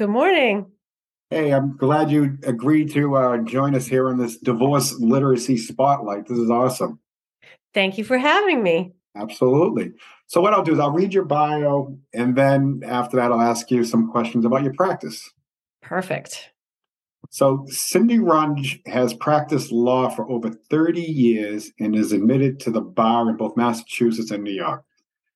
Good morning. Hey, I'm glad you agreed to uh, join us here on this divorce literacy spotlight. This is awesome. Thank you for having me. Absolutely. So, what I'll do is I'll read your bio, and then after that, I'll ask you some questions about your practice. Perfect. So, Cindy Runge has practiced law for over 30 years and is admitted to the bar in both Massachusetts and New York.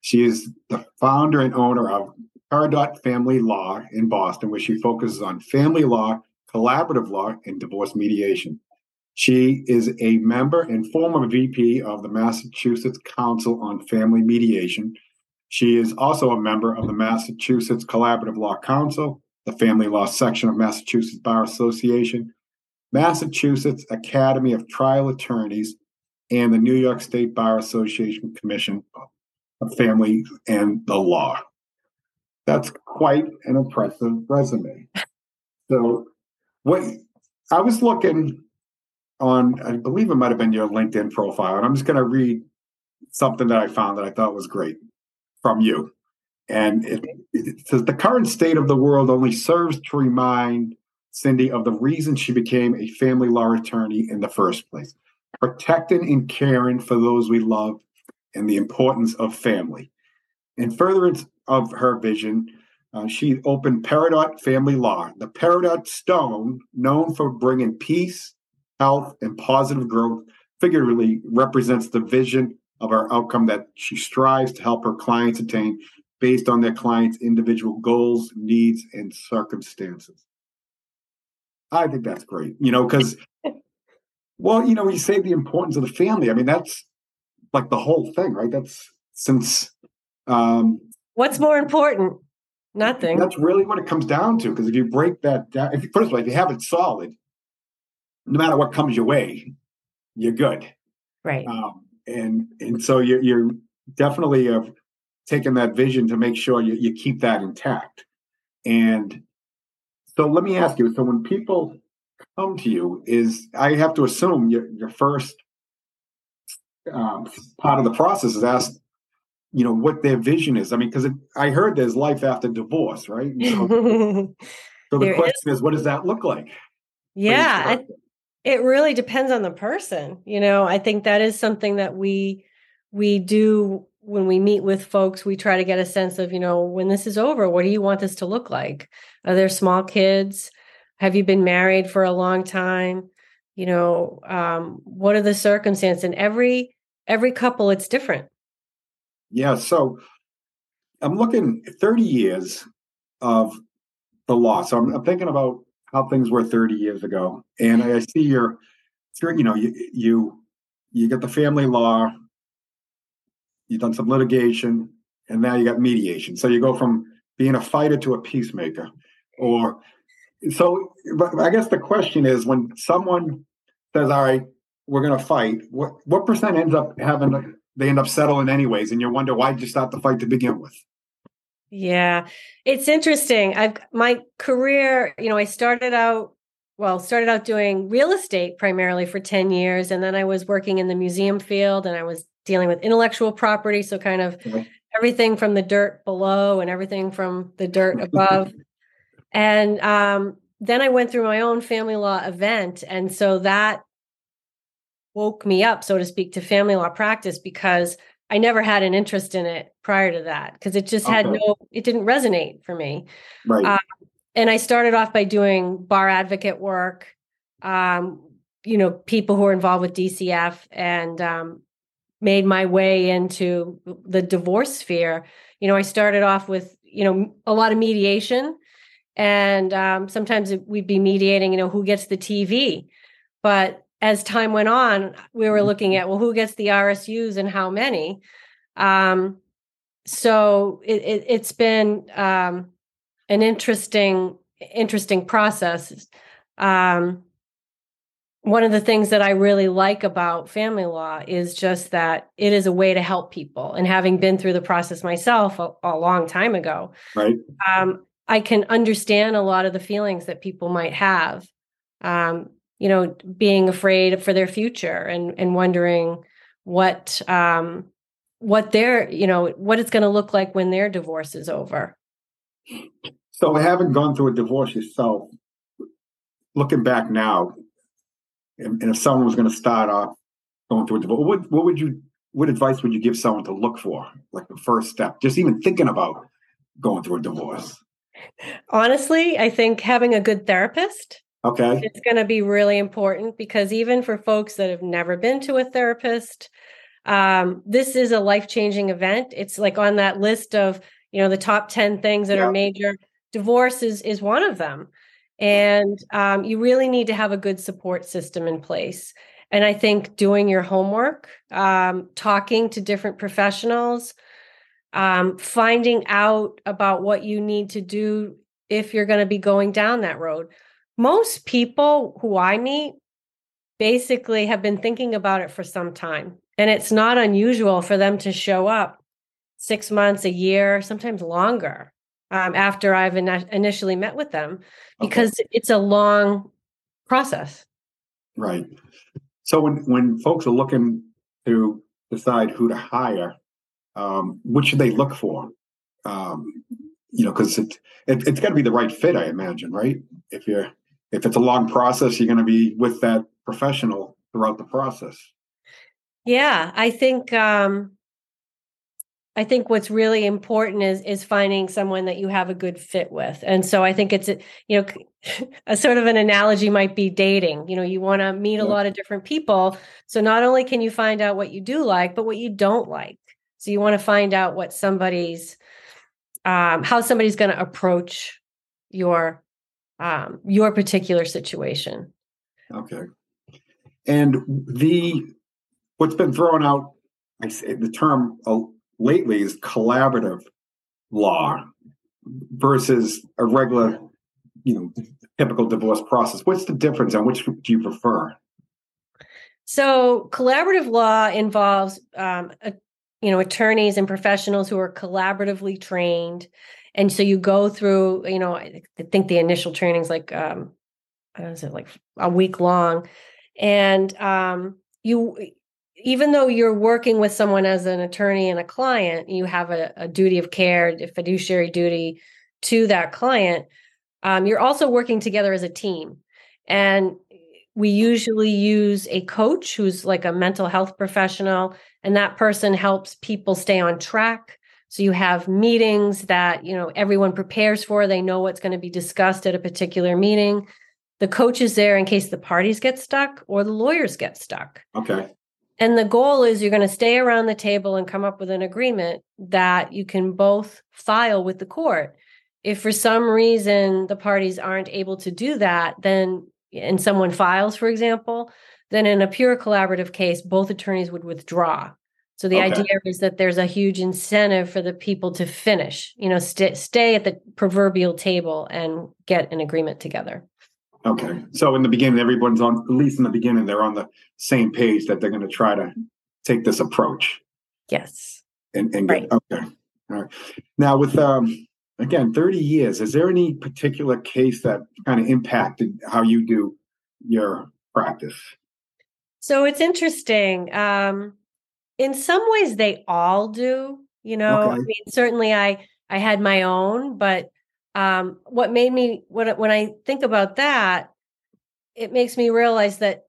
She is the founder and owner of Peridot Family Law in Boston, where she focuses on family law, collaborative law, and divorce mediation. She is a member and former VP of the Massachusetts Council on Family Mediation. She is also a member of the Massachusetts Collaborative Law Council, the Family Law section of Massachusetts Bar Association, Massachusetts Academy of Trial Attorneys, and the New York State Bar Association Commission of Family and the Law. That's quite an impressive resume. So, what I was looking on, I believe it might have been your LinkedIn profile, and I'm just going to read something that I found that I thought was great from you. And it, it says the current state of the world only serves to remind Cindy of the reason she became a family law attorney in the first place protecting and caring for those we love and the importance of family. In furtherance of her vision, uh, she opened Peridot Family Law, the Peridot Stone, known for bringing peace, health, and positive growth, figuratively represents the vision of our outcome that she strives to help her clients attain based on their clients' individual goals, needs, and circumstances. I think that's great, you know, because, well, you know, you say the importance of the family, I mean, that's like the whole thing, right? That's since um, What's more important? Nothing. That's really what it comes down to. Because if you break that down, if you, first of all, if you have it solid, no matter what comes your way, you're good. Right. Um, and and so you're you're definitely uh, taking that vision to make sure you, you keep that intact. And so let me ask you: so when people come to you, is I have to assume your your first um, part of the process is ask you know what their vision is. I mean because i heard there's life after divorce right? So, so the question is. is. what does that look like? Yeah I, it really depends on the person you know? I think that is something that we we do when we meet with folks we try to get a sense of you know when this is over what do you want this to look like? Are there small kids? Have you been married for a long time? You know um, what are the circumstances and every every couple it's different yeah, so I'm looking 30 years of the law. So I'm, I'm thinking about how things were 30 years ago, and mm-hmm. I see your, you know, you you you get the family law, you've done some litigation, and now you got mediation. So you go from being a fighter to a peacemaker, or so. But I guess the question is when someone says, "All right, we're going to fight," what what percent ends up having they end up settling anyways, and you wonder why did you start the fight to begin with? Yeah, it's interesting. I've my career, you know, I started out well, started out doing real estate primarily for 10 years and then I was working in the museum field and I was dealing with intellectual property, so kind of okay. everything from the dirt below and everything from the dirt above. and um, then I went through my own family law event and so that woke me up, so to speak, to family law practice because I never had an interest in it prior to that because it just okay. had no, it didn't resonate for me. Right. Um, and I started off by doing bar advocate work, um, you know, people who are involved with DCF and um, made my way into the divorce sphere. You know, I started off with, you know, a lot of mediation. And um, sometimes we'd be mediating, you know, who gets the TV. But as time went on, we were looking mm-hmm. at well, who gets the RSUs and how many. Um, so it, has it, been um, an interesting interesting process. Um, one of the things that I really like about family law is just that it is a way to help people. And having been through the process myself a, a long time ago, right? Um, I can understand a lot of the feelings that people might have. Um, you know, being afraid for their future and and wondering what um, what their you know what it's going to look like when their divorce is over. So, i haven't gone through a divorce yourself, looking back now, and, and if someone was going to start off going through a divorce, what, what would you, what advice would you give someone to look for, like the first step, just even thinking about going through a divorce? Honestly, I think having a good therapist. Okay. It's going to be really important because even for folks that have never been to a therapist, um, this is a life changing event. It's like on that list of, you know, the top 10 things that yeah. are major. Divorce is, is one of them. And um, you really need to have a good support system in place. And I think doing your homework, um, talking to different professionals, um, finding out about what you need to do if you're going to be going down that road. Most people who I meet basically have been thinking about it for some time. And it's not unusual for them to show up six months, a year, sometimes longer um, after I've in- initially met with them because okay. it's a long process. Right. So when when folks are looking to decide who to hire, um, what should they look for? Um, you know, because it, it it's got to be the right fit, I imagine, right? If you're if it's a long process, you're going to be with that professional throughout the process. Yeah, I think um, I think what's really important is is finding someone that you have a good fit with. And so I think it's a, you know a sort of an analogy might be dating. You know, you want to meet a lot of different people. So not only can you find out what you do like, but what you don't like. So you want to find out what somebody's um how somebody's going to approach your um your particular situation. Okay. And the what's been thrown out I say the term lately is collaborative law versus a regular, you know, typical divorce process. What's the difference and which do you prefer? So, collaborative law involves, um, a, you know, attorneys and professionals who are collaboratively trained, and so you go through, you know, I think the initial training is like, um, I don't know, like a week long, and um, you even though you're working with someone as an attorney and a client, you have a, a duty of care, a fiduciary duty to that client. Um, you're also working together as a team. And we usually use a coach who's like a mental health professional, and that person helps people stay on track. So you have meetings that, you know, everyone prepares for, they know what's going to be discussed at a particular meeting. The coach is there in case the parties get stuck or the lawyers get stuck. Okay. And the goal is you're going to stay around the table and come up with an agreement that you can both file with the court. If for some reason the parties aren't able to do that, then and someone files, for example, then in a pure collaborative case, both attorneys would withdraw. So the okay. idea is that there's a huge incentive for the people to finish, you know, st- stay at the proverbial table and get an agreement together. Okay. So in the beginning, everyone's on, at least in the beginning, they're on the same page that they're going to try to take this approach. Yes. And, and right. get, okay. All right. Now, with, um, again, 30 years, is there any particular case that kind of impacted how you do your practice? So it's interesting. Um, in some ways, they all do. You know, okay. I mean, certainly I I had my own, but um, what made me when when I think about that, it makes me realize that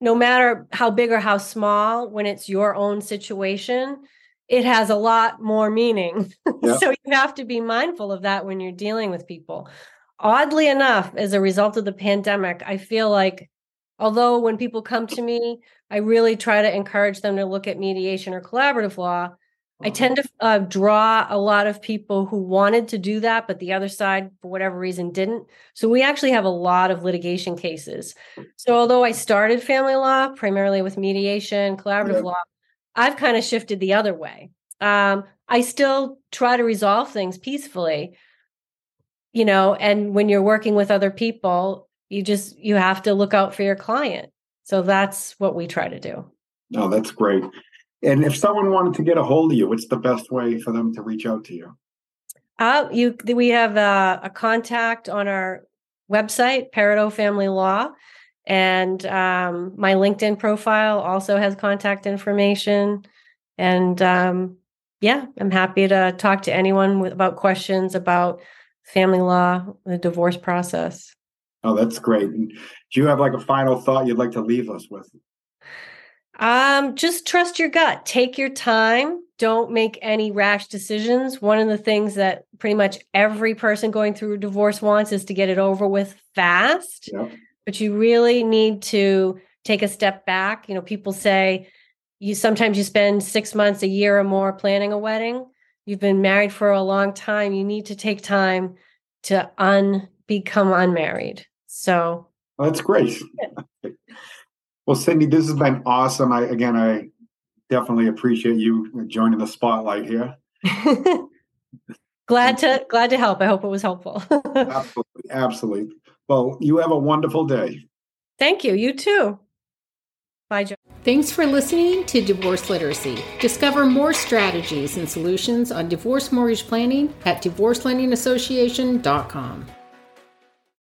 no matter how big or how small, when it's your own situation, it has a lot more meaning. Yeah. so you have to be mindful of that when you're dealing with people. Oddly enough, as a result of the pandemic, I feel like although when people come to me, I really try to encourage them to look at mediation or collaborative law. I tend to uh, draw a lot of people who wanted to do that, but the other side, for whatever reason, didn't. So we actually have a lot of litigation cases. So although I started family law primarily with mediation, collaborative law, I've kind of shifted the other way. Um, I still try to resolve things peacefully. you know, and when you're working with other people, you just you have to look out for your client. So that's what we try to do. No, that's great. And if someone wanted to get a hold of you, what's the best way for them to reach out to you? Uh, you we have a, a contact on our website, Peridot Family Law, and um, my LinkedIn profile also has contact information. And um, yeah, I'm happy to talk to anyone with, about questions about family law, the divorce process. Oh, that's great. And do you have like a final thought you'd like to leave us with? Um, just trust your gut. Take your time. Don't make any rash decisions. One of the things that pretty much every person going through a divorce wants is to get it over with fast. But you really need to take a step back. You know, people say you sometimes you spend six months, a year or more planning a wedding. You've been married for a long time. You need to take time to un become unmarried. So that's great. well, Cindy, this has been awesome. I again I definitely appreciate you uh, joining the spotlight here. glad to glad to help. I hope it was helpful. absolutely, absolutely. Well, you have a wonderful day. Thank you. You too. Bye, Joe. Thanks for listening to Divorce Literacy. Discover more strategies and solutions on divorce mortgage planning at divorcelendingassociation.com.